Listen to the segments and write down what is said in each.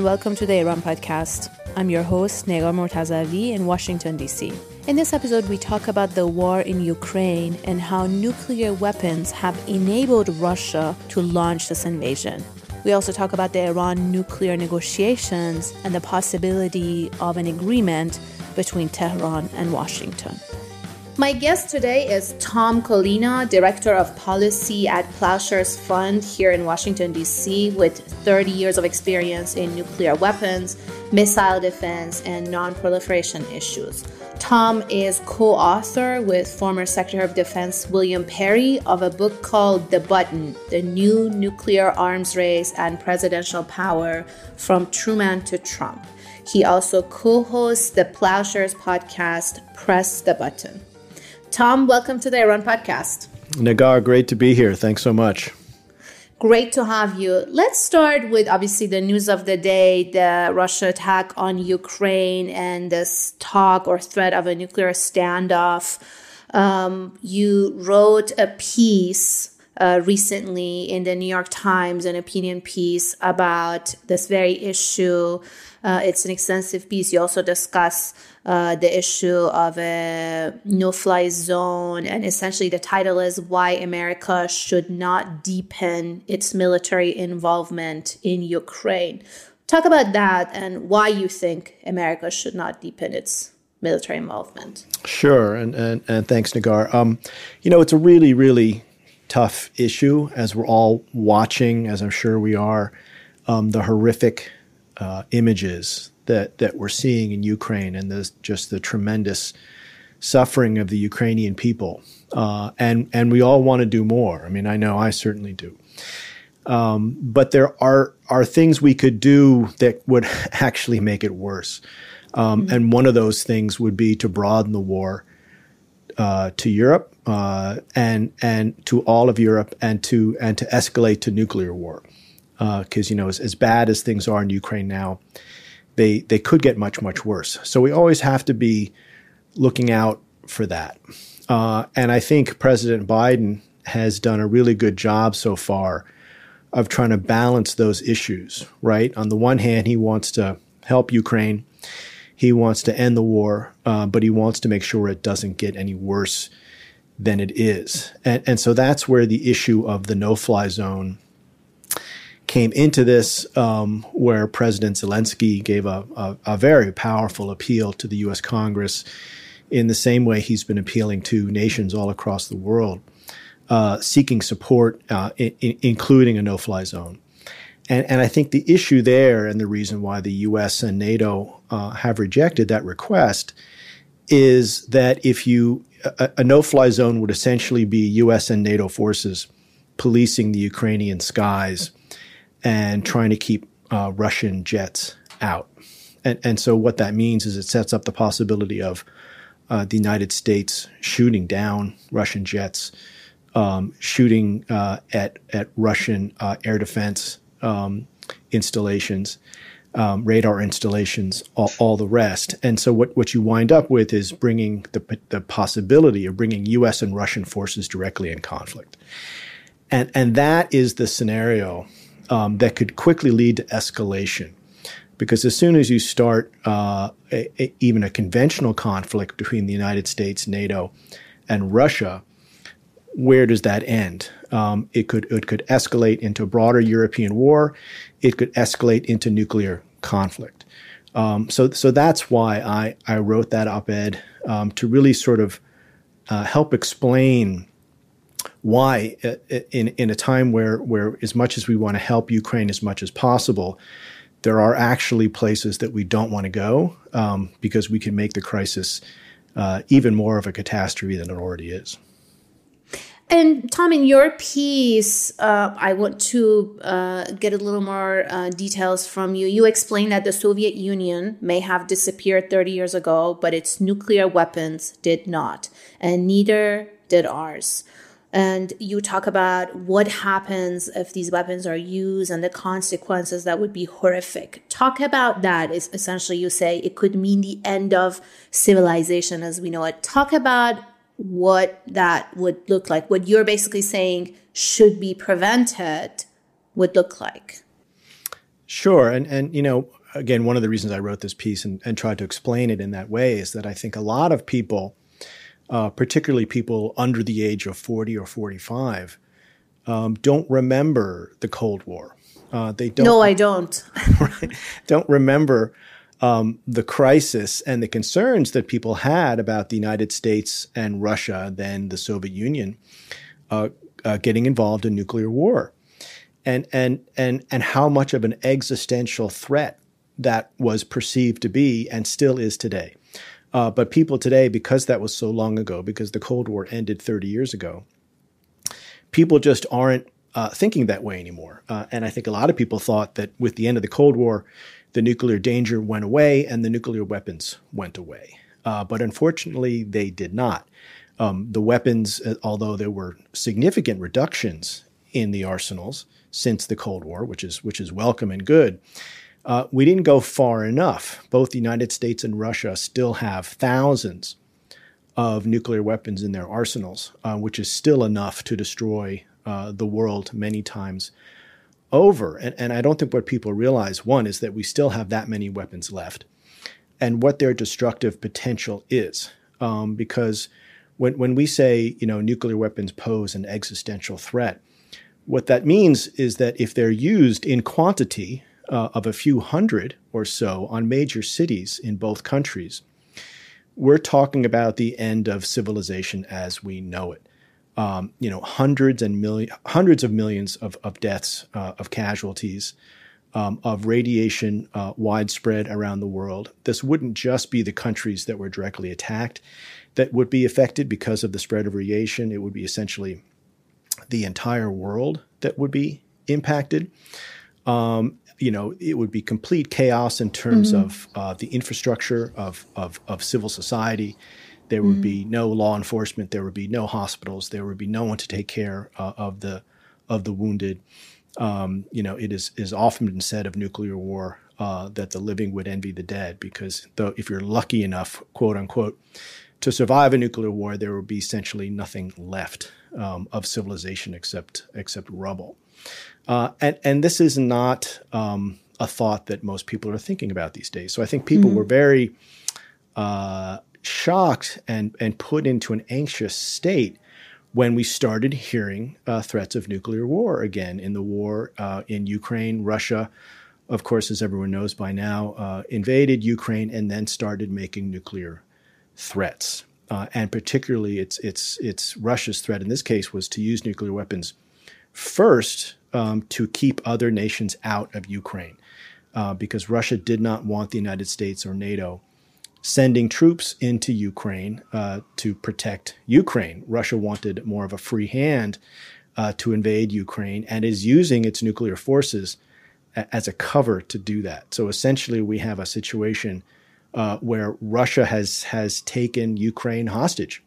and welcome to the Iran podcast. I'm your host, Negar Mortazavi in Washington, D.C. In this episode, we talk about the war in Ukraine and how nuclear weapons have enabled Russia to launch this invasion. We also talk about the Iran nuclear negotiations and the possibility of an agreement between Tehran and Washington. My guest today is Tom Collina, Director of Policy at Ploughshares Fund here in Washington, D.C., with 30 years of experience in nuclear weapons, missile defense, and non proliferation issues. Tom is co author with former Secretary of Defense William Perry of a book called The Button The New Nuclear Arms Race and Presidential Power from Truman to Trump. He also co hosts the Ploughshares podcast, Press the Button. Tom, welcome to the Iran podcast. Negar, great to be here. Thanks so much. Great to have you. Let's start with obviously the news of the day the Russia attack on Ukraine and this talk or threat of a nuclear standoff. Um, you wrote a piece uh, recently in the New York Times, an opinion piece about this very issue. Uh, it's an extensive piece. You also discuss uh, the issue of a no fly zone. And essentially, the title is Why America Should Not Deepen Its Military Involvement in Ukraine. Talk about that and why you think America should not deepen its military involvement. Sure. And, and, and thanks, Negar. Um, you know, it's a really, really tough issue as we're all watching, as I'm sure we are, um, the horrific uh, images that that we're seeing in Ukraine and the, just the tremendous suffering of the Ukrainian people, uh, and and we all want to do more. I mean, I know I certainly do. Um, but there are are things we could do that would actually make it worse. Um, mm-hmm. And one of those things would be to broaden the war uh, to Europe uh, and and to all of Europe and to and to escalate to nuclear war because uh, you know as, as, bad as things are in Ukraine now, they they could get much much worse. So we always have to be looking out for that. Uh, and I think President Biden has done a really good job so far of trying to balance those issues. Right on the one hand, he wants to help Ukraine. He wants to end the war, uh, but he wants to make sure it doesn't get any worse than it is. And, and so that's where the issue of the no fly zone came into this, um, where President Zelensky gave a, a, a, very powerful appeal to the U.S. Congress in the same way he's been appealing to nations all across the world, uh, seeking support, uh, in, in, including a no fly zone. And, and, I think the issue there and the reason why the U.S. and NATO uh, have rejected that request is that if you, a, a no fly zone would essentially be U.S. and NATO forces policing the Ukrainian skies and trying to keep uh, Russian jets out. And, and so what that means is it sets up the possibility of uh, the United States shooting down Russian jets, um, shooting uh, at at Russian uh, air defense um, installations, um, radar installations, all, all, the rest. And so what, what you wind up with is bringing the the possibility of bringing U.S. and Russian forces directly in conflict. And and that is the scenario um, that could quickly lead to escalation. Because as soon as you start uh, a, a, even a conventional conflict between the United States, NATO, and Russia, where does that end? Um, it could it could escalate into a broader European war. It could escalate into nuclear conflict. Um, so so that's why I I wrote that op-ed um, to really sort of uh, help explain why uh, in in a time where where as much as we want to help Ukraine as much as possible, there are actually places that we don't want to go um, because we can make the crisis uh, even more of a catastrophe than it already is. And Tom, in your piece, uh, I want to uh, get a little more uh, details from you. You explain that the Soviet Union may have disappeared 30 years ago, but its nuclear weapons did not, and neither did ours and you talk about what happens if these weapons are used and the consequences that would be horrific. Talk about that is essentially you say it could mean the end of civilization as we know it. Talk about what that would look like. What you're basically saying should be prevented would look like. Sure, and and you know, again, one of the reasons I wrote this piece and, and tried to explain it in that way is that I think a lot of people, uh, particularly people under the age of forty or forty-five, um, don't remember the Cold War. Uh, they don't. No, I don't. right, don't remember um, the crisis and the concerns that people had about the United States and Russia, then the Soviet Union, uh, uh, getting involved in nuclear war, and and and and how much of an existential threat that was perceived to be and still is today. Uh, but people today, because that was so long ago, because the Cold War ended 30 years ago, people just aren't uh, thinking that way anymore. Uh, and I think a lot of people thought that with the end of the Cold War, the nuclear danger went away and the nuclear weapons went away. Uh, but unfortunately, they did not. Um, the weapons, uh, although there were significant reductions in the arsenals since the Cold War, which is which is welcome and good, uh, we didn't go far enough. Both the United States and Russia still have thousands of nuclear weapons in their arsenals, uh, which is still enough to destroy uh, the world many times over. And, and I don't think what people realize, one, is that we still have that many weapons left and what their destructive potential is. Um, because when, when we say, you know, nuclear weapons pose an existential threat, what that means is that if they're used in quantity uh, of a few hundred or so on major cities in both countries, we're talking about the end of civilization as we know it um, you know, hundreds and million, hundreds of millions of, of deaths, uh, of casualties, um, of radiation uh, widespread around the world. This wouldn't just be the countries that were directly attacked that would be affected because of the spread of radiation. It would be essentially the entire world that would be impacted. Um, you know, it would be complete chaos in terms mm-hmm. of uh, the infrastructure of, of, of civil society. There would mm-hmm. be no law enforcement. There would be no hospitals. There would be no one to take care uh, of the of the wounded. Um, you know, it is is often been said of nuclear war uh, that the living would envy the dead because though if you're lucky enough, quote unquote, to survive a nuclear war, there would be essentially nothing left um, of civilization except except rubble. Uh, and and this is not um, a thought that most people are thinking about these days. So I think people mm-hmm. were very uh, shocked and, and put into an anxious state when we started hearing uh, threats of nuclear war again in the war uh, in Ukraine. Russia, of course, as everyone knows by now, uh, invaded Ukraine and then started making nuclear threats. Uh, and particularly, it's, it's, it's Russia's threat in this case was to use nuclear weapons first um, to keep other nations out of Ukraine. Uh, because Russia did not want the United States or NATO sending troops into Ukraine uh, to protect Ukraine. Russia wanted more of a free hand uh, to invade Ukraine and is using its nuclear forces a- as a cover to do that. So essentially, we have a situation uh, where Russia has has taken Ukraine hostage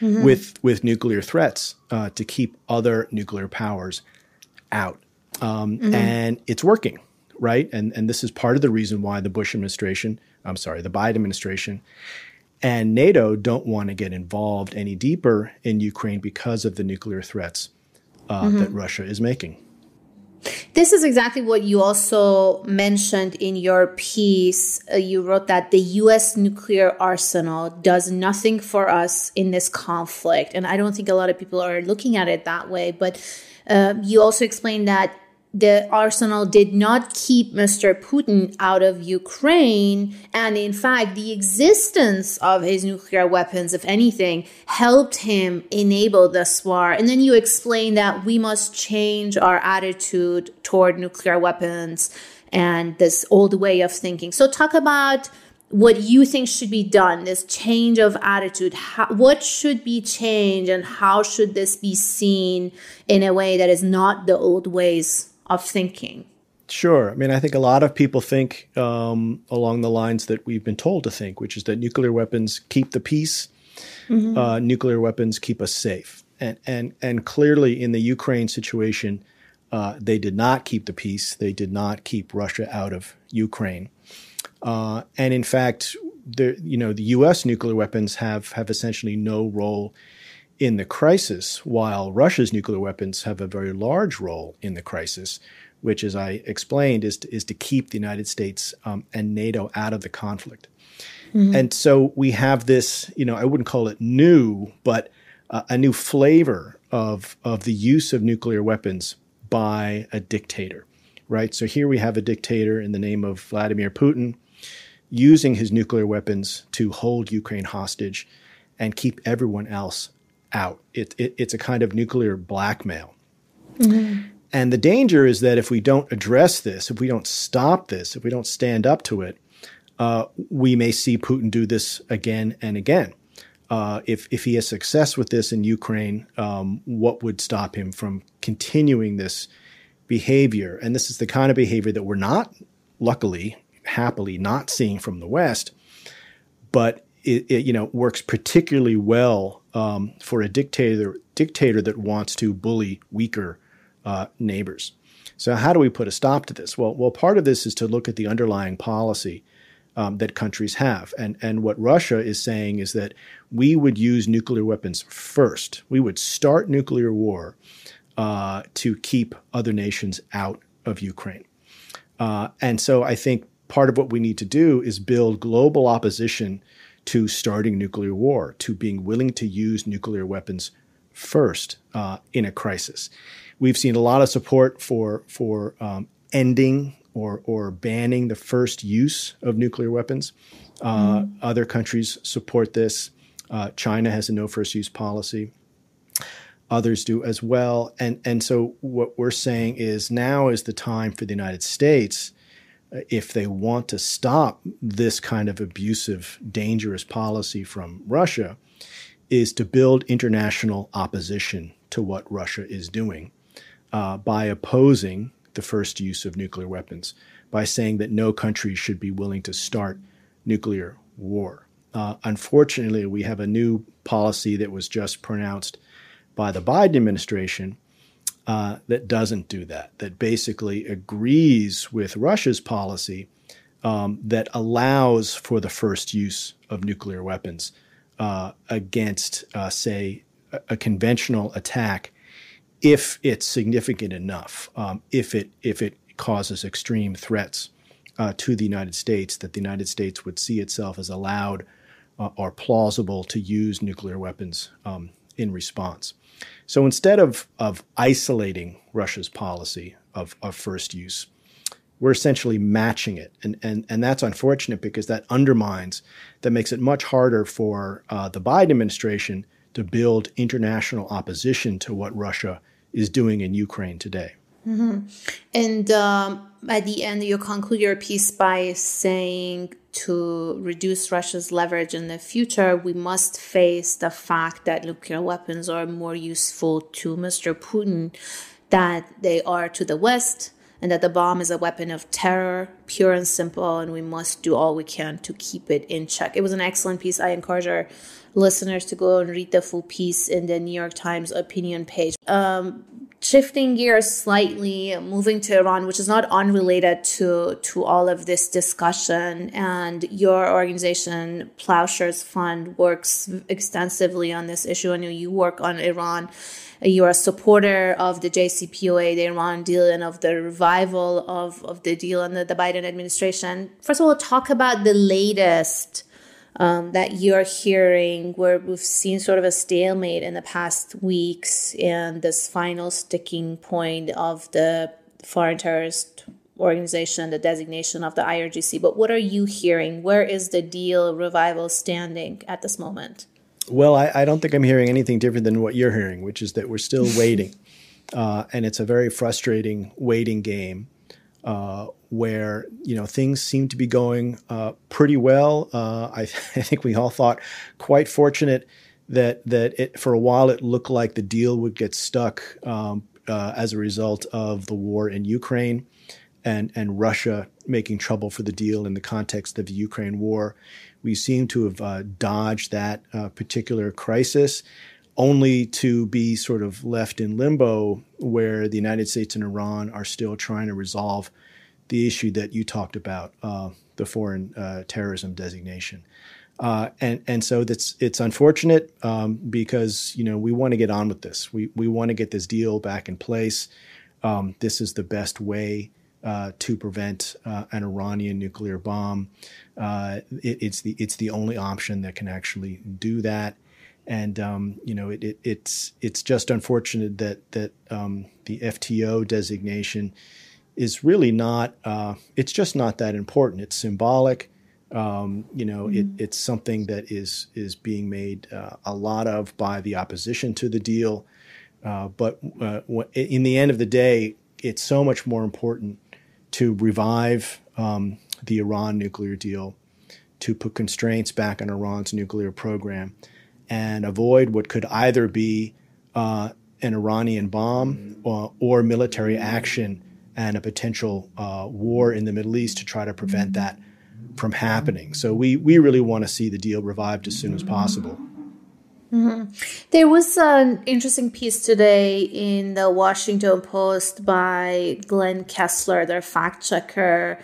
mm-hmm. with with nuclear threats uh, to keep other nuclear powers out, um, mm-hmm. and it's working, right? And and this is part of the reason why the Bush administration I'm sorry, the Biden administration and NATO don't want to get involved any deeper in Ukraine because of the nuclear threats uh, mm-hmm. that Russia is making. This is exactly what you also mentioned in your piece. Uh, you wrote that the US nuclear arsenal does nothing for us in this conflict. And I don't think a lot of people are looking at it that way. But uh, you also explained that the arsenal did not keep Mr. Putin out of Ukraine. And in fact, the existence of his nuclear weapons, if anything, helped him enable this war. And then you explain that we must change our attitude toward nuclear weapons and this old way of thinking. So, talk about what you think should be done, this change of attitude. How, what should be changed, and how should this be seen in a way that is not the old ways of thinking? Sure. I mean, I think a lot of people think um, along the lines that we've been told to think, which is that nuclear weapons keep the peace, mm-hmm. uh, nuclear weapons keep us safe. And, and, and clearly, in the Ukraine situation, uh, they did not keep the peace. They did not keep Russia out of Ukraine. Uh, and in fact, the, you know, the U.S. nuclear weapons have, have essentially no role in the crisis, while Russia's nuclear weapons have a very large role in the crisis, which, as I explained, is to, is to keep the United States um, and NATO out of the conflict. Mm-hmm. And so we have this, you know, I wouldn't call it new, but uh, a new flavor of of the use of nuclear weapons by a dictator, right? So here we have a dictator in the name of Vladimir Putin using his nuclear weapons to hold Ukraine hostage and keep everyone else out. It, it, it's a kind of nuclear blackmail. Mm-hmm. And the danger is that if we don't address this, if we don't stop this, if we don't stand up to it, uh, we may see Putin do this again and again. Uh, if if he has success with this in Ukraine, um, what would stop him from continuing this behavior? And this is the kind of behavior that we're not, luckily, happily, not seeing from the West, but it, it you know works particularly well um, for a dictator dictator that wants to bully weaker uh, neighbors. So how do we put a stop to this? Well, well, part of this is to look at the underlying policy um, that countries have. And, and what Russia is saying is that we would use nuclear weapons first. We would start nuclear war uh, to keep other nations out of Ukraine. Uh, and so I think part of what we need to do is build global opposition to starting nuclear war, to being willing to use nuclear weapons first uh, in a crisis. We've seen a lot of support for for um, ending or or banning the first use of nuclear weapons. Uh, mm. Other countries support this. Uh, China has a no first use policy. Others do as well. And and so what we're saying is now is the time for the United States, if they want to stop this kind of abusive, dangerous policy from Russia, is to build international opposition to what Russia is doing uh, by opposing the first use of nuclear weapons by saying that no country should be willing to start nuclear war. Uh, unfortunately, we have a new policy that was just pronounced by the Biden administration uh, that doesn't do that, that basically agrees with Russia's policy um, that allows for the first use of nuclear weapons uh, against, uh, say, a, a conventional attack if it's significant enough, um, if it if it causes extreme threats uh, to the United States, that the United States would see itself as allowed uh, or plausible to use nuclear weapons um, in response. So instead of of isolating Russia's policy of, of first use, we're essentially matching it, and and and that's unfortunate because that undermines, that makes it much harder for uh, the Biden administration to build international opposition to what Russia is doing in Ukraine today. Mm-hmm. And um, at the end, you conclude your piece by saying to reduce Russia's leverage in the future, we must face the fact that nuclear weapons are more useful to Mr. Putin than they are to the West, and that the bomb is a weapon of terror, pure and simple, and we must do all we can to keep it in check. It was an excellent piece. I encourage our listeners to go and read the full piece in the New York Times opinion page. Um, shifting gears slightly, moving to Iran, which is not unrelated to to all of this discussion, and your organization, Ploughshares Fund, works extensively on this issue. I know you work on Iran. You're a supporter of the JCPOA, the Iran deal, and of the revival of, of the deal under the Biden administration. First of all, talk about the latest um, that you're hearing where we've seen sort of a stalemate in the past weeks and this final sticking point of the foreign terrorist organization, the designation of the IRGC. But what are you hearing? Where is the deal revival standing at this moment? Well, I, I don't think I'm hearing anything different than what you're hearing, which is that we're still waiting. Uh, and it's a very frustrating waiting game uh, where you know things seem to be going uh, pretty well. Uh, I, I, think we all thought quite fortunate that that it, for a while it looked like the deal would get stuck um, uh, as a result of the war in Ukraine and and Russia making trouble for the deal in the context of the Ukraine war. We seem to have uh, dodged that uh, particular crisis only to be sort of left in limbo where the United States and Iran are still trying to resolve the issue that you talked about, uh, the foreign uh, terrorism designation. Uh, and and so that's it's unfortunate um, because you know we want to get on with this. We we want to get this deal back in place. um, this is the best way uh, to prevent uh, an Iranian nuclear bomb. Uh, it, it's the it's the only option that can actually do that. And um, you know, it, it, it's it's just unfortunate that that um, the FTO designation is really not. Uh, it's just not that important. It's symbolic. Um, you know, mm-hmm. it, it's something that is is being made uh, a lot of by the opposition to the deal. Uh, but in the end of the day, it's so much more important to revive um, the Iran nuclear deal, to put constraints back on Iran's nuclear program, and avoid what could either be uh, an Iranian bomb or, or, military action and a potential uh, war in the Middle East to try to prevent that from happening. So we, we really want to see the deal revived as soon as possible. Mm-hmm. There was an interesting piece today in the Washington Post by Glenn Kessler, their fact checker.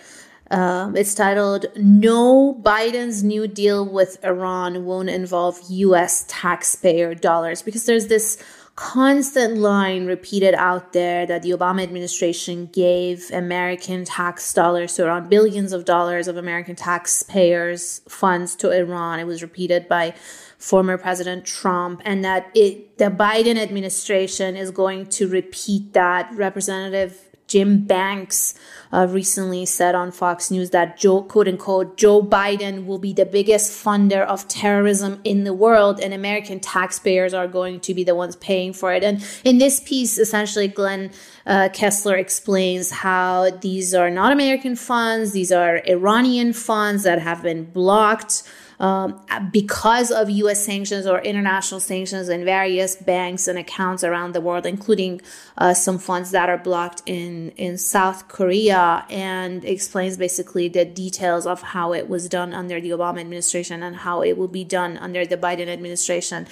Um, it's titled No Biden's New Deal with Iran Won't Involve U.S. Taxpayer Dollars. Because there's this constant line repeated out there that the Obama administration gave American tax dollars to Iran, billions of dollars of American taxpayers' funds to Iran. It was repeated by former President Trump, and that it, the Biden administration is going to repeat that. Representative Jim Banks uh, recently said on Fox News that Joe, quote unquote, Joe Biden will be the biggest funder of terrorism in the world, and American taxpayers are going to be the ones paying for it. And in this piece, essentially, Glenn uh, Kessler explains how these are not American funds, these are Iranian funds that have been blocked um, because of US sanctions or international sanctions in various banks and accounts around the world, including uh, some funds that are blocked in, in South Korea, and explains basically the details of how it was done under the Obama administration and how it will be done under the Biden administration.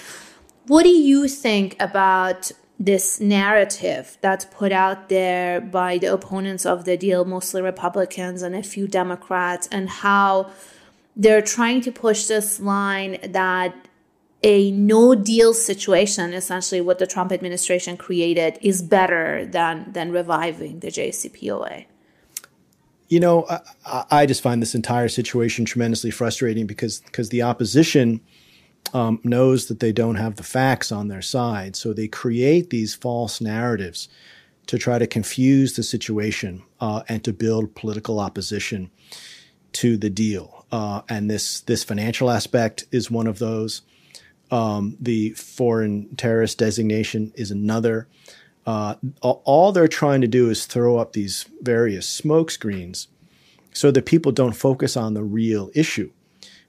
What do you think about this narrative that's put out there by the opponents of the deal, mostly Republicans and a few Democrats, and how they're trying to push this line that a no deal situation, essentially what the Trump administration created, is better than than reviving the JCPOA. You know, I, I just find this entire situation tremendously frustrating because because the opposition um, knows that they don't have the facts on their side, so they create these false narratives to try to confuse the situation uh, and to build political opposition to the deal uh, and this this financial aspect is one of those. Um, the foreign terrorist designation is another. Uh, all they're trying to do is throw up these various smokescreens so that people don't focus on the real issue,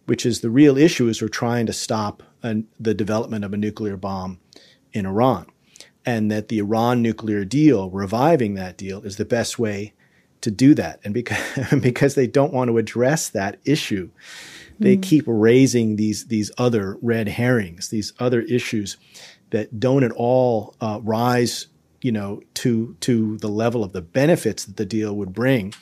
which is the real issue is we're trying to stop an, the development of a nuclear bomb in Iran. And that the Iran nuclear deal, reviving that deal, is the best way to do that. And because, because they don't want to address that issue, they mm. keep raising these, these other red herrings, these other issues that don't at all uh, rise, you know, to, to the level of the benefits that the deal would bring.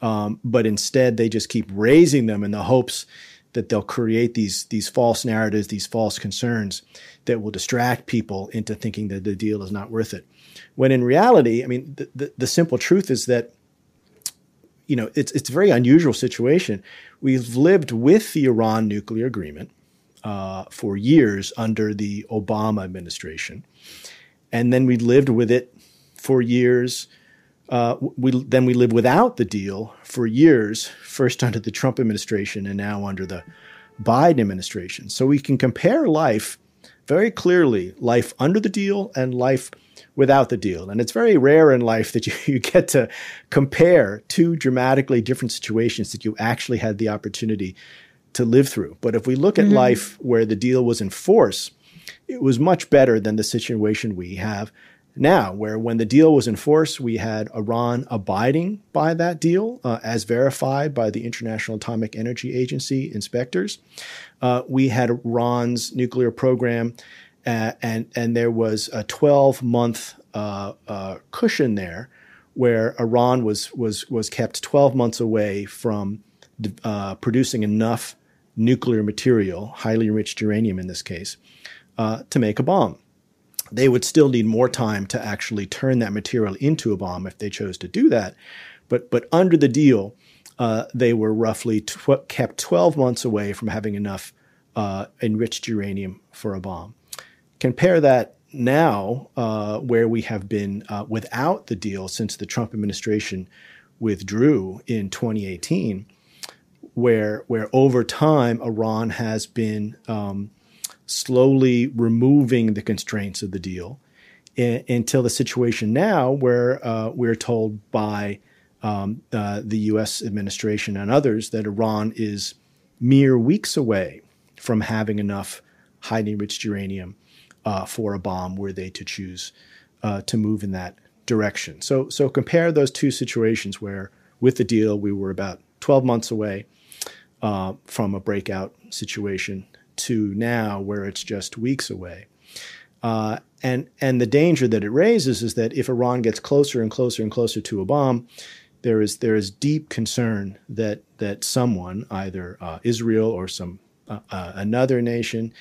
Um, but instead, they just keep raising them in the hopes that they'll create these these false narratives, these false concerns that will distract people into thinking that the deal is not worth it. When in reality, I mean, the, the, the simple truth is that you know, it's it's a very unusual situation. We've lived with the Iran nuclear agreement uh, for years under the Obama administration, and then we lived with it for years. Uh, we then we lived without the deal for years, first under the Trump administration and now under the Biden administration. So we can compare life very clearly, life under the deal and life without the deal. And it's very rare in life that you, you get to compare two dramatically different situations that you actually had the opportunity to live through. But if we look at mm-hmm. life where the deal was in force, it was much better than the situation we have now, where when the deal was in force, we had Iran abiding by that deal uh, as verified by the International Atomic Energy Agency inspectors. Uh, we had Iran's nuclear program and and there was a 12 month uh, uh, cushion there where Iran was was was kept 12 months away from uh, producing enough nuclear material, highly enriched uranium in this case, uh, to make a bomb. they would still need more time to actually turn that material into a bomb if they chose to do that. But but under the deal, uh, they were roughly tw- kept 12 months away from having enough enriched uranium for a bomb. Compare that now, uh, where we have been uh, without the deal since the Trump administration withdrew in 2018, where where over time Iran has been um, slowly removing the constraints of the deal I- until the situation now where uh, we're told by um, uh, the U.S. administration and others that Iran is mere weeks away from having enough highly enriched uranium uh, for a bomb were they to choose uh, to move in that direction. So, so compare those two situations where, with the deal, we were about 12 months away uh, from a breakout situation to now, where it's just weeks away. Uh, and and the danger that it raises is that if Iran gets closer and closer and closer to a bomb, there is there is deep concern that that someone, either uh, Israel or some uh, uh, another nation,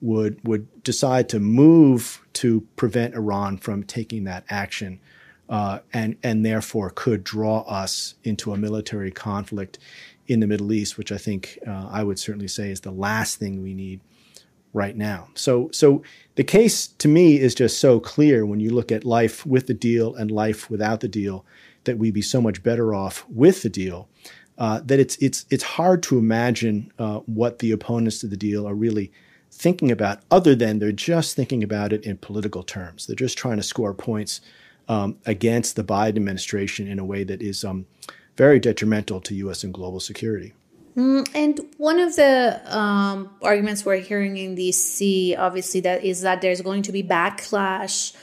would would decide to move to prevent Iran from taking that action, uh, and and therefore could draw us into a military conflict in the Middle East, which I think uh, I would certainly say is the last thing we need right now. So so the case to me is just so clear when you look at life with the deal and life without the deal that we'd be so much better off with the deal. Uh, that it's it's it's hard to imagine uh, what the opponents of the deal are really thinking about, other than they're just thinking about it in political terms. They're just trying to score points um, against the Biden administration in a way that is um, very detrimental to U.S. and global security. Mm, and one of the um, arguments we're hearing in DC, obviously, that is that there's going to be backlash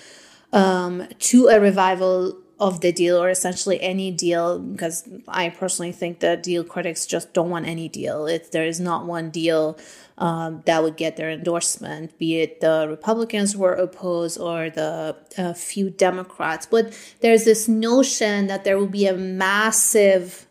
um, to a revival of the deal or essentially any deal because I personally think that deal critics just don't want any deal. If there is not one deal um, that would get their endorsement, be it the Republicans were opposed or the few Democrats. But there's this notion that there will be a massive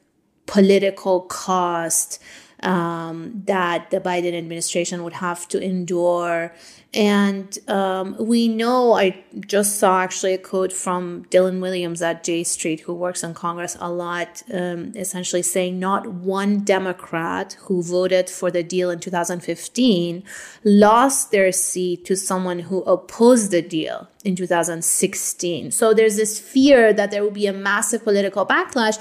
political cost um, that the Biden administration would have to endure. And um, we know, I just saw actually a quote from Dylan Williams at J Street, who works in Congress a lot, um, essentially saying not one Democrat who voted for the deal in 2015 lost their seat to someone who opposed the deal in 2016. So there's this fear that there will be a massive political backlash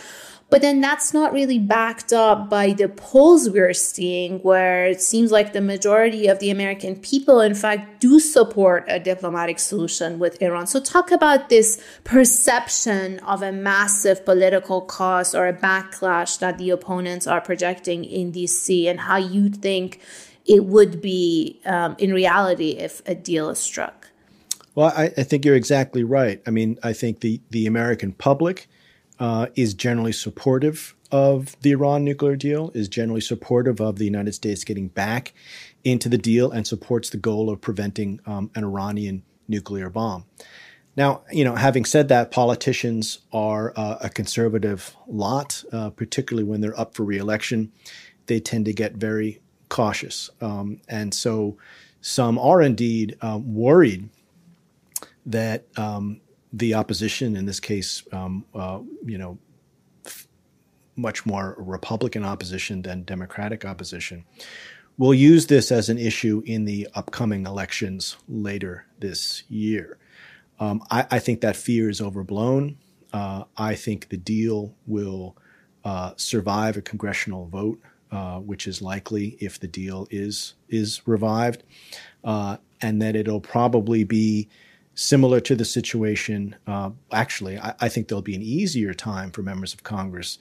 but then that's not really backed up by the polls we're seeing, where it seems like the majority of the American people, in fact, do support a diplomatic solution with Iran. So, talk about this perception of a massive political cost or a backlash that the opponents are projecting in DC and how you think it would be um, in reality if a deal is struck. Well, I, I think you're exactly right. I mean, I think the, the American public uh, is generally supportive of the Iran nuclear deal, is generally supportive of the United States getting back into the deal, and supports the goal of preventing um, an Iranian nuclear bomb. Now, you know, having said that, politicians are uh, a conservative lot, uh, particularly when they're up for reelection. They tend to get very cautious. Um, and so some are indeed um, worried that um, the opposition, in this case, um, uh, you know, f- much more Republican opposition than Democratic opposition, will use this as an issue in the upcoming elections later this year. Um, I, I, think that fear is overblown. Uh, I think the deal will uh, survive a congressional vote, uh, which is likely if the deal is is revived, uh, and that it'll probably be similar to the situation. Uh, actually, I, I, think there'll be an easier time for members of Congress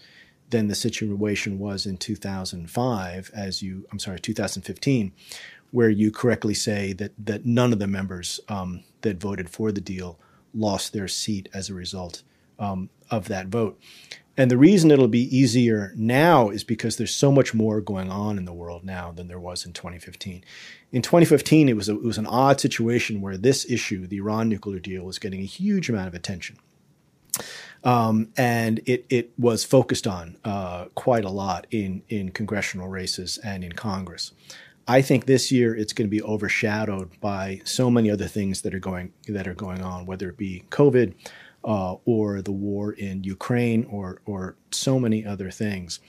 than the situation was in 2005, as you, I'm sorry, 2015, where you correctly say that that none of the members um, that voted for the deal lost their seat as a result um, of that vote. And the reason it'll be easier now is because there's so much more going on in the world now than there was in 2015. In 2015, it was a, it was an odd situation where this issue, the Iran nuclear deal, was getting a huge amount of attention. Um, and it, it was focused on uh, quite a lot in, in congressional races and in Congress. I think this year it's going to be overshadowed by so many other things that are going that are going on, whether it be COVID uh, or the war in Ukraine or or so many other things,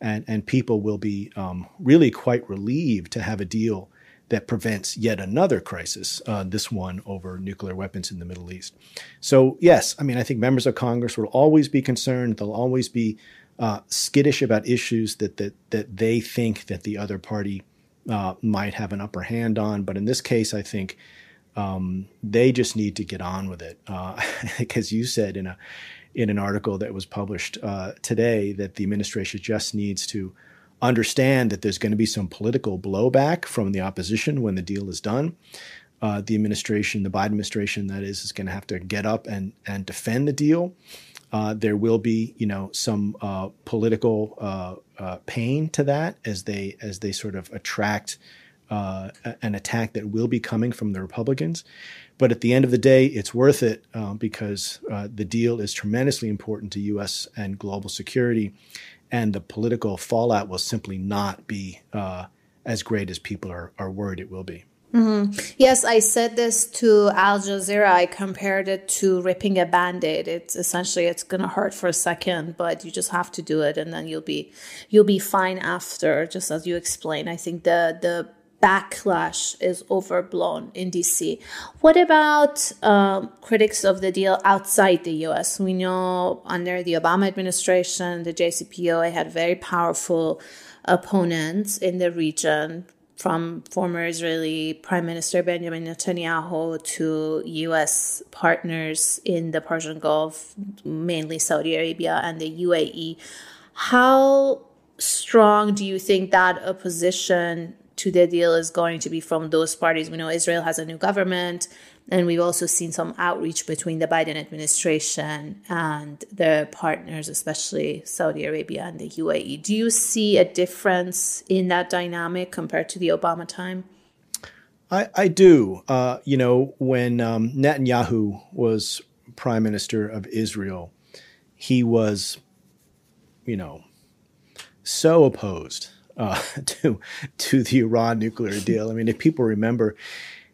and and people will be um, really quite relieved to have a deal that prevents yet another crisis, uh, this one over nuclear weapons in the Middle East. So yes, I mean I think members of Congress will always be concerned. They'll always be uh, skittish about issues that that that they think that the other party uh, might have an upper hand on. But in this case, I think um, they just need to get on with it. Uh, as you said in a in an article that was published uh, today, that the administration just needs to understand that there's going to be some political blowback from the opposition when the deal is done. Uh, the administration, the Biden administration, that is, is going to have to get up and and defend the deal. Uh, there will be, you know, some uh, political uh, uh pain to that as they as they sort of attract uh, an attack that will be coming from the Republicans. But at the end of the day, it's worth it uh, because the deal is tremendously important to U.S. and global security, and the political fallout will simply not be as great as people are, are worried it will be. Mm-hmm. Yes, I said this to Al Jazeera. I compared it to ripping a band-aid. It's essentially it's gonna hurt for a second, but you just have to do it and then you'll be you'll be fine after, just as you explained. I think the the backlash is overblown in DC. What about um, critics of the deal outside the US? We know under the Obama administration, the JCPOA had very powerful opponents in the region from former Israeli Prime Minister Benjamin Netanyahu to U.S. partners in the Persian Gulf, mainly Saudi Arabia and the UAE. How strong do you think that opposition to the deal is going to be from those parties? We know Israel has a new government. And we've also seen some outreach between the Biden administration and their partners, especially Saudi Arabia and the UAE. Do you see a difference in that dynamic compared to the Obama time? I, I do. Uh, you know, when um, Netanyahu was prime minister of Israel, he was, you know, so opposed uh, to to the Iran nuclear deal. I mean, if people remember,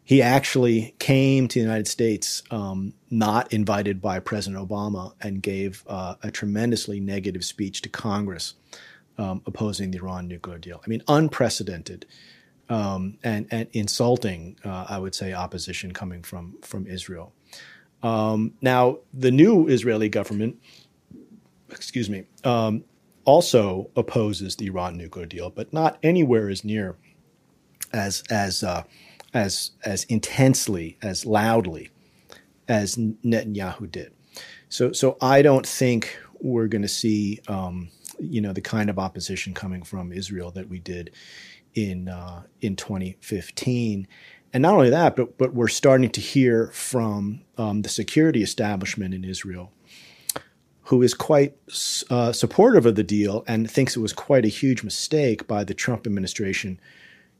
he actually came to the United States um, not invited by President Obama and gave uh, a tremendously negative speech to Congress um, opposing the Iran nuclear deal. I mean, unprecedented um, and, and insulting, uh, I would say, opposition coming from, from Israel. Um, now, the new Israeli government, excuse me, um, also opposes the Iran nuclear deal, but not anywhere as near as as uh, as as intensely, as loudly as Netanyahu did. So so I don't think we're going to see um, you know the kind of opposition coming from Israel that we did in uh, in 2015. And not only that, but but we're starting to hear from um, the security establishment in Israel, who is quite uh, supportive of the deal and thinks it was quite a huge mistake by the Trump administration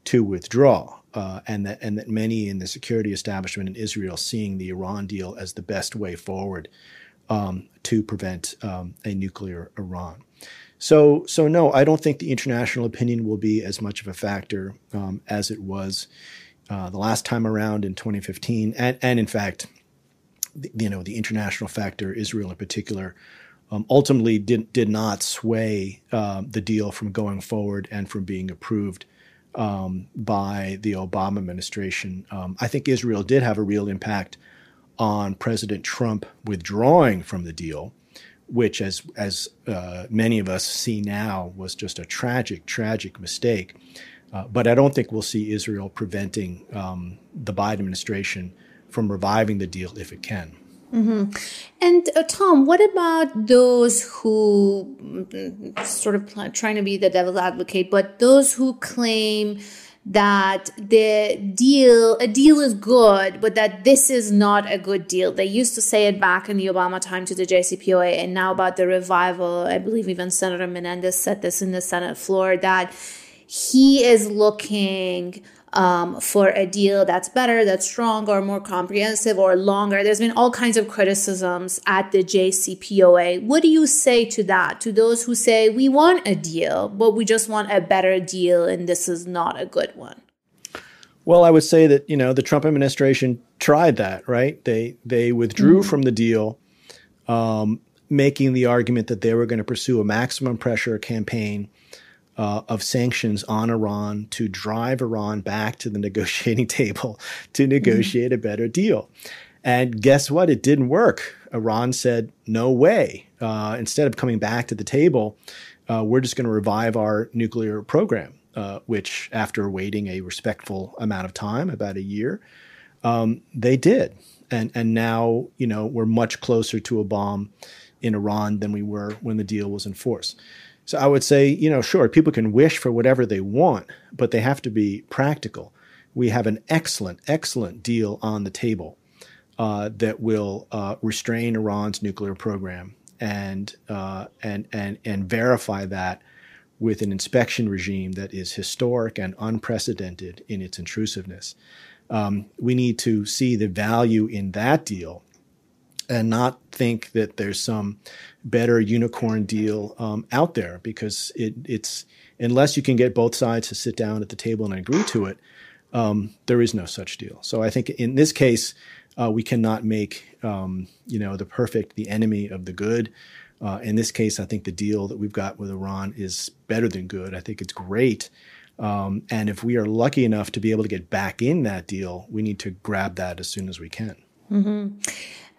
to withdraw uh, and that and that many in the security establishment in Israel seeing the Iran deal as the best way forward um, to prevent um, a nuclear Iran. So so no, I don't think the international opinion will be as much of a factor um, as it was uh, the last time around in 2015, and and in fact, you know the international factor, Israel in particular. Um, ultimately, did did not sway uh, the deal from going forward and from being approved um, by the Obama administration. Um, I think Israel did have a real impact on President Trump withdrawing from the deal, which, as as uh, many of us see now, was just a tragic, tragic mistake. Uh, but I don't think we'll see Israel preventing um, the Biden administration from reviving the deal if it can. Mm-hmm. And uh, Tom, what about those who mm, sort of trying to be the devil's advocate, but those who claim that the deal a deal is good, but that this is not a good deal. They used to say it back in the Obama time to the JCPOA, and now about the revival. I believe even Senator Menendez said this in the Senate floor that he is looking um, for a deal that's better, that's stronger, more comprehensive, or longer. There's been all kinds of criticisms at the JCPOA. What do you say to that, to those who say we want a deal, but we just want a better deal and this is not a good one? Well, I would say that you know the Trump administration tried that, right? They they withdrew mm-hmm. from the deal, um, making the argument that they were going to pursue a maximum pressure campaign uh, of sanctions on Iran to drive Iran back to the negotiating table to mm-hmm. negotiate a better deal. And guess what? It didn't work. Iran said, no way. Uh, instead of coming back to the table, uh, we're just going to revive our nuclear program, uh, which, after waiting a respectful amount of time, about a year, um, they did. And, and now, you know, we're much closer to a bomb in Iran than we were when the deal was in force. So I would say, you know, sure, people can wish for whatever they want, but they have to be practical. We have an excellent, excellent deal on the table uh, that will uh, restrain Iran's nuclear program and uh, and and and verify that with an inspection regime that is historic and unprecedented in its intrusiveness. Um, we need to see the value in that deal and not think that there's some better unicorn deal um, out there because it, it's unless you can get both sides to sit down at the table and agree to it, um, there is no such deal. So I think in this case, uh, we cannot make um, you know the perfect the enemy of the good. Uh, in this case, I think the deal that we've got with Iran is better than good. I think it's great. Um, and if we are lucky enough to be able to get back in that deal, we need to grab that as soon as we can. Mm-hmm.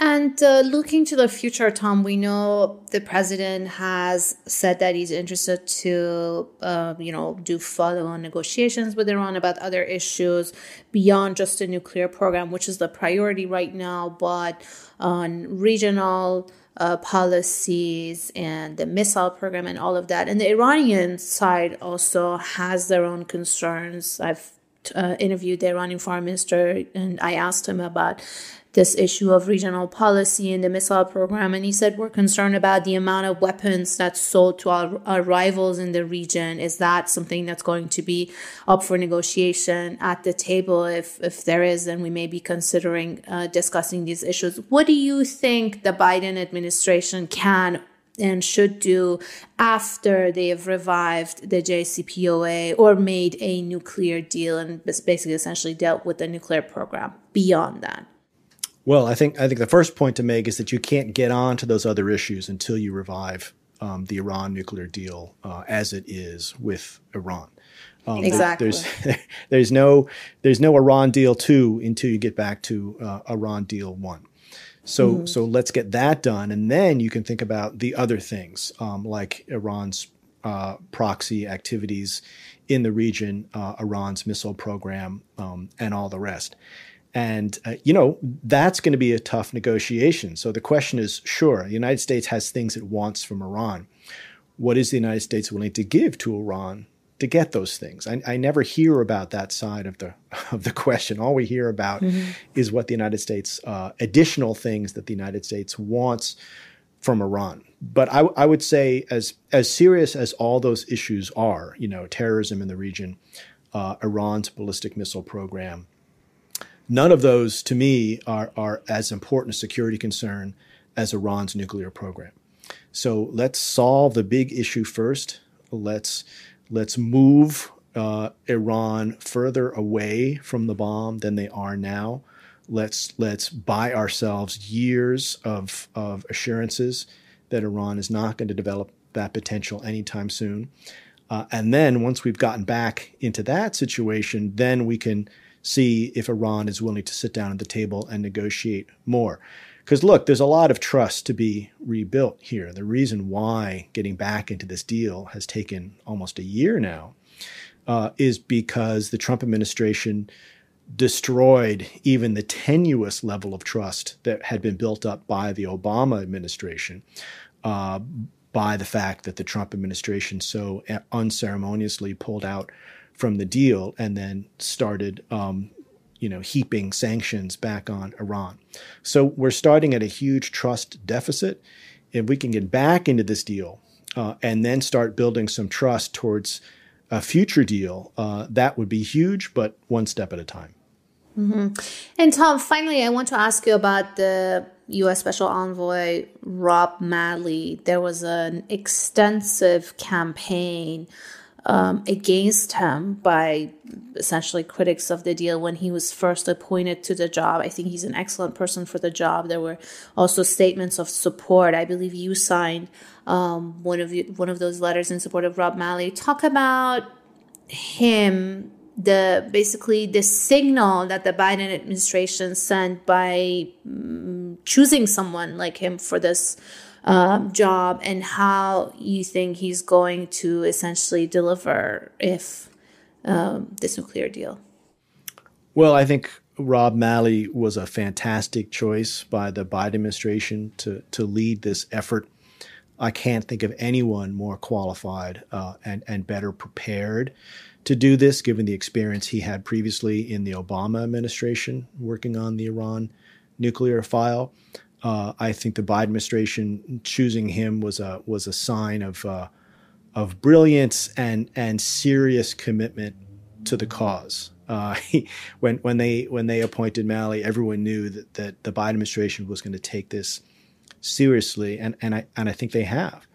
And uh, looking to the future, Tom, we know the president has said that he's interested to, uh, you know, do follow-on negotiations with Iran about other issues beyond just the nuclear program, which is the priority right now, but on regional uh, policies and the missile program and all of that. And the Iranian side also has their own concerns. I've uh, interviewed the Iranian foreign minister and I asked him about this issue of regional policy and the missile program. And he said, We're concerned about the amount of weapons that's sold to our, our, rivals in the region. Is that something that's going to be up for negotiation at the table? If, if there is, then we may be considering uh, discussing these issues. What do you think the Biden administration can and should do after they have revived the JCPOA or made a nuclear deal and basically essentially dealt with the nuclear program beyond that? Well, I think I think the first point to make is that you can't get on to those other issues until you revive um, the Iran nuclear deal uh, as it is with Iran. Um, exactly. There's there's no there's no Iran deal two until you get back to uh, Iran deal one. So mm-hmm. so let's get that done, and then you can think about the other things um, like Iran's uh, proxy activities in the region, uh, Iran's missile program, um, and all the rest. And, uh, you know, that's going to be a tough negotiation. So the question is sure, the United States has things it wants from Iran. What is the United States willing to give to Iran to get those things? I, I never hear about that side of the, of the question. All we hear about mm-hmm. is what the United States, uh, additional things that the United States wants from Iran. But I, I would say, as, as serious as all those issues are, you know, terrorism in the region, uh, Iran's ballistic missile program, None of those, to me, are, are as important a security concern as Iran's nuclear program. So let's solve the big issue first. Let's let's move uh, Iran further away from the bomb than they are now. Let's let's buy ourselves years of of assurances that Iran is not going to develop that potential anytime soon. Uh, and then once we've gotten back into that situation, then we can see if Iran is willing to sit down at the table and negotiate more. Because look, there's a lot of trust to be rebuilt here. The reason why getting back into this deal has taken almost a year now uh, is because the Trump administration destroyed even the tenuous level of trust that had been built up by the Obama administration. Uh, by the fact that the Trump administration so unceremoniously pulled out from the deal and then started, um, you know, heaping sanctions back on Iran. So we're starting at a huge trust deficit. If we can get back into this deal uh, and then start building some trust towards a future deal, uh, that would be huge, but one step at a time. Mm-hmm. And Tom, finally, I want to ask you about the U.S. Special Envoy Rob Malley. There was an extensive campaign um, against him by essentially critics of the deal when he was first appointed to the job. I think he's an excellent person for the job. There were also statements of support. I believe you signed um, one of one of those letters in support of Rob Malley. Talk about him the basically the signal that the Biden administration sent by um, choosing someone like him for this um, job and how you think he's going to essentially deliver if um, this nuclear deal. Well, I think Rob Malley was a fantastic choice by the Biden administration to to lead this effort. I can't think of anyone more qualified uh, and and better prepared to do this, given the experience he had previously in the Obama administration working on the Iran nuclear file. Uh, I think the Biden administration choosing him was a was a sign of uh, of brilliance and and serious commitment to the cause. Uh, he, when when they when they appointed Malley, everyone knew that, that the Biden administration was going to take this seriously, and and I and I think they have.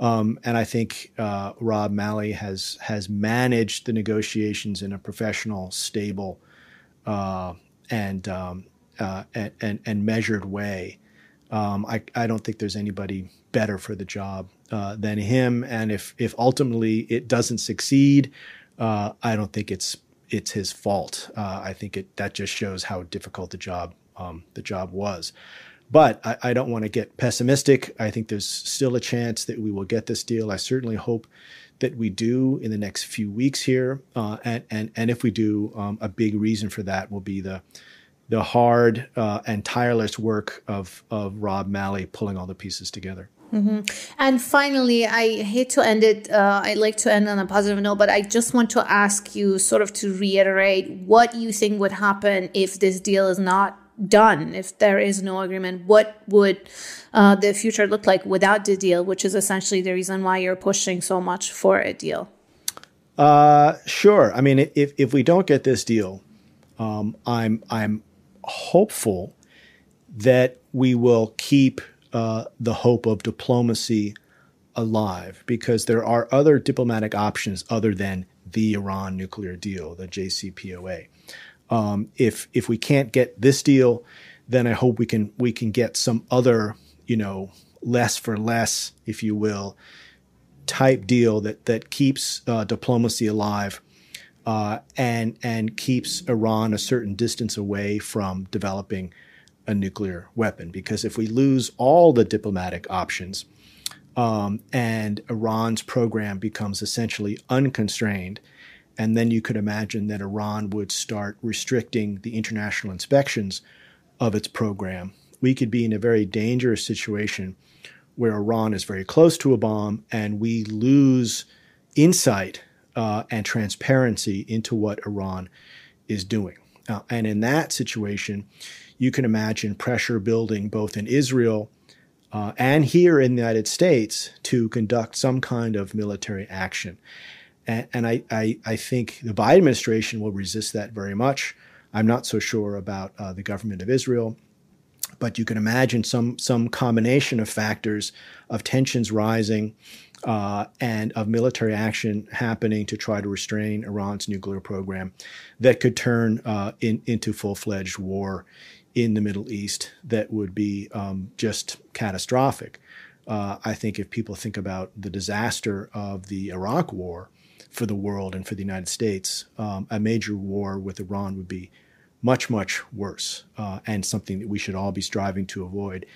Um, and I think uh, Rob Malley has has managed the negotiations in a professional, stable, uh, and, um, uh, and, and and measured way. Um, I I don't think there's anybody better for the job uh, than him. And if if ultimately it doesn't succeed, uh, I don't think it's it's his fault. Uh, I think it that just shows how difficult the job um, the job was. But I, I don't want to get pessimistic. I think there's still a chance that we will get this deal. I certainly hope that we do in the next few weeks here. Uh, and, and, and if we do, um, a big reason for that will be the, the hard uh, and tireless work of, of Rob Malley pulling all the pieces together. Mm-hmm. And finally, I hate to end it. Uh, I like to end on a positive note, but I just want to ask you, sort of, to reiterate what you think would happen if this deal is not done if there is no agreement what would uh, the future look like without the deal which is essentially the reason why you're pushing so much for a deal uh, sure i mean if, if we don't get this deal um, i'm i'm hopeful that we will keep uh, the hope of diplomacy alive because there are other diplomatic options other than the Iran nuclear deal, the JCPOA. Um, if if we can't get this deal, then I hope we can we can get some other you know less for less, if you will, type deal that that keeps uh, diplomacy alive. Uh, and and keeps Iran a certain distance away from developing a nuclear weapon. Because if we lose all the diplomatic options, um, and Iran's program becomes essentially unconstrained, and then you could imagine that Iran would start restricting the international inspections of its program. We could be in a very dangerous situation where Iran is very close to a bomb and we lose insight uh, and transparency into what Iran is doing. Uh, and in that situation, you can imagine pressure building both in Israel uh, and here in the United States to conduct some kind of military action. And, and I, I, I, think the Biden administration will resist that very much. I'm not so sure about uh, the government of Israel, but you can imagine some some combination of factors of tensions rising uh, and of military action happening to try to restrain Iran's nuclear program that could turn uh, in, into full fledged war in the Middle East that would be um, just catastrophic. Uh, I think if people think about the disaster of the Iraq War, for the world and for the United States, um, a major war with Iran would be much, much worse uh, and something that we should all be striving to avoid,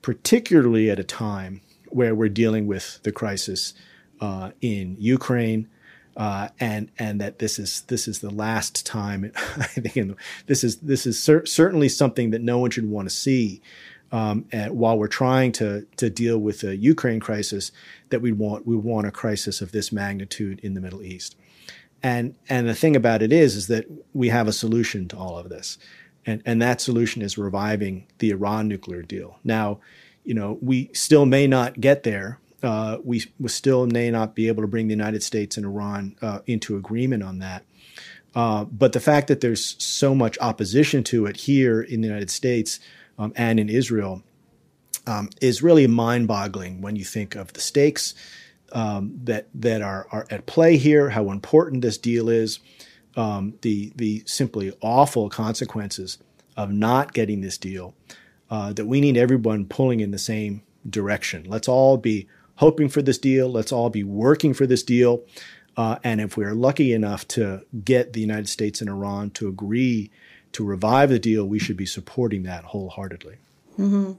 particularly at a time where we're dealing with the crisis uh, in Ukraine. Uh, and and that this is this is the last time I think this is this is cer- certainly something that no one should want to see um, while we're trying to to deal with the Ukraine crisis, that we want we want a crisis of this magnitude in the Middle East. And and the thing about it is is that we have a solution to all of this, and and that solution is reviving the Iran nuclear deal. Now, you know, we still may not get there. Uh, we, we still may not be able to bring the United States and Iran uh, into agreement on that. Uh, but the fact that there's so much opposition to it here in the United States um, and in Israel um, is really mind boggling when you think of the stakes um, that that are, are at play here, how important this deal is, um, the the simply awful consequences of not getting this deal. Uh, that we need everyone pulling in the same direction. Let's all be hoping for this deal. Let's all be working for this deal. Uh, and if we're lucky enough to get the United States and Iran to agree to revive the deal, we should be supporting that wholeheartedly. Mm-hmm.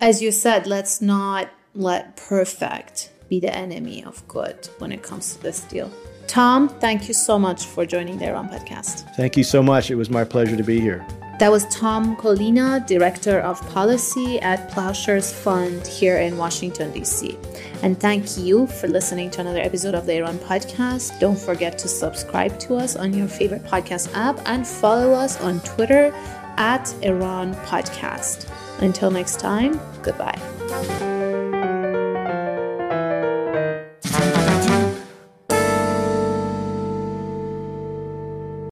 As you said, let's not let perfect be the enemy of good when it comes to this deal. Tom, thank you so much for joining the Iran podcast. Thank you so much. It was my pleasure to be here. That was Tom Collina, Director of Policy at Ploughshares Fund here in Washington, D.C. And thank you for listening to another episode of the Iran Podcast. Don't forget to subscribe to us on your favorite podcast app and follow us on Twitter at Iran Podcast. Until next time, goodbye.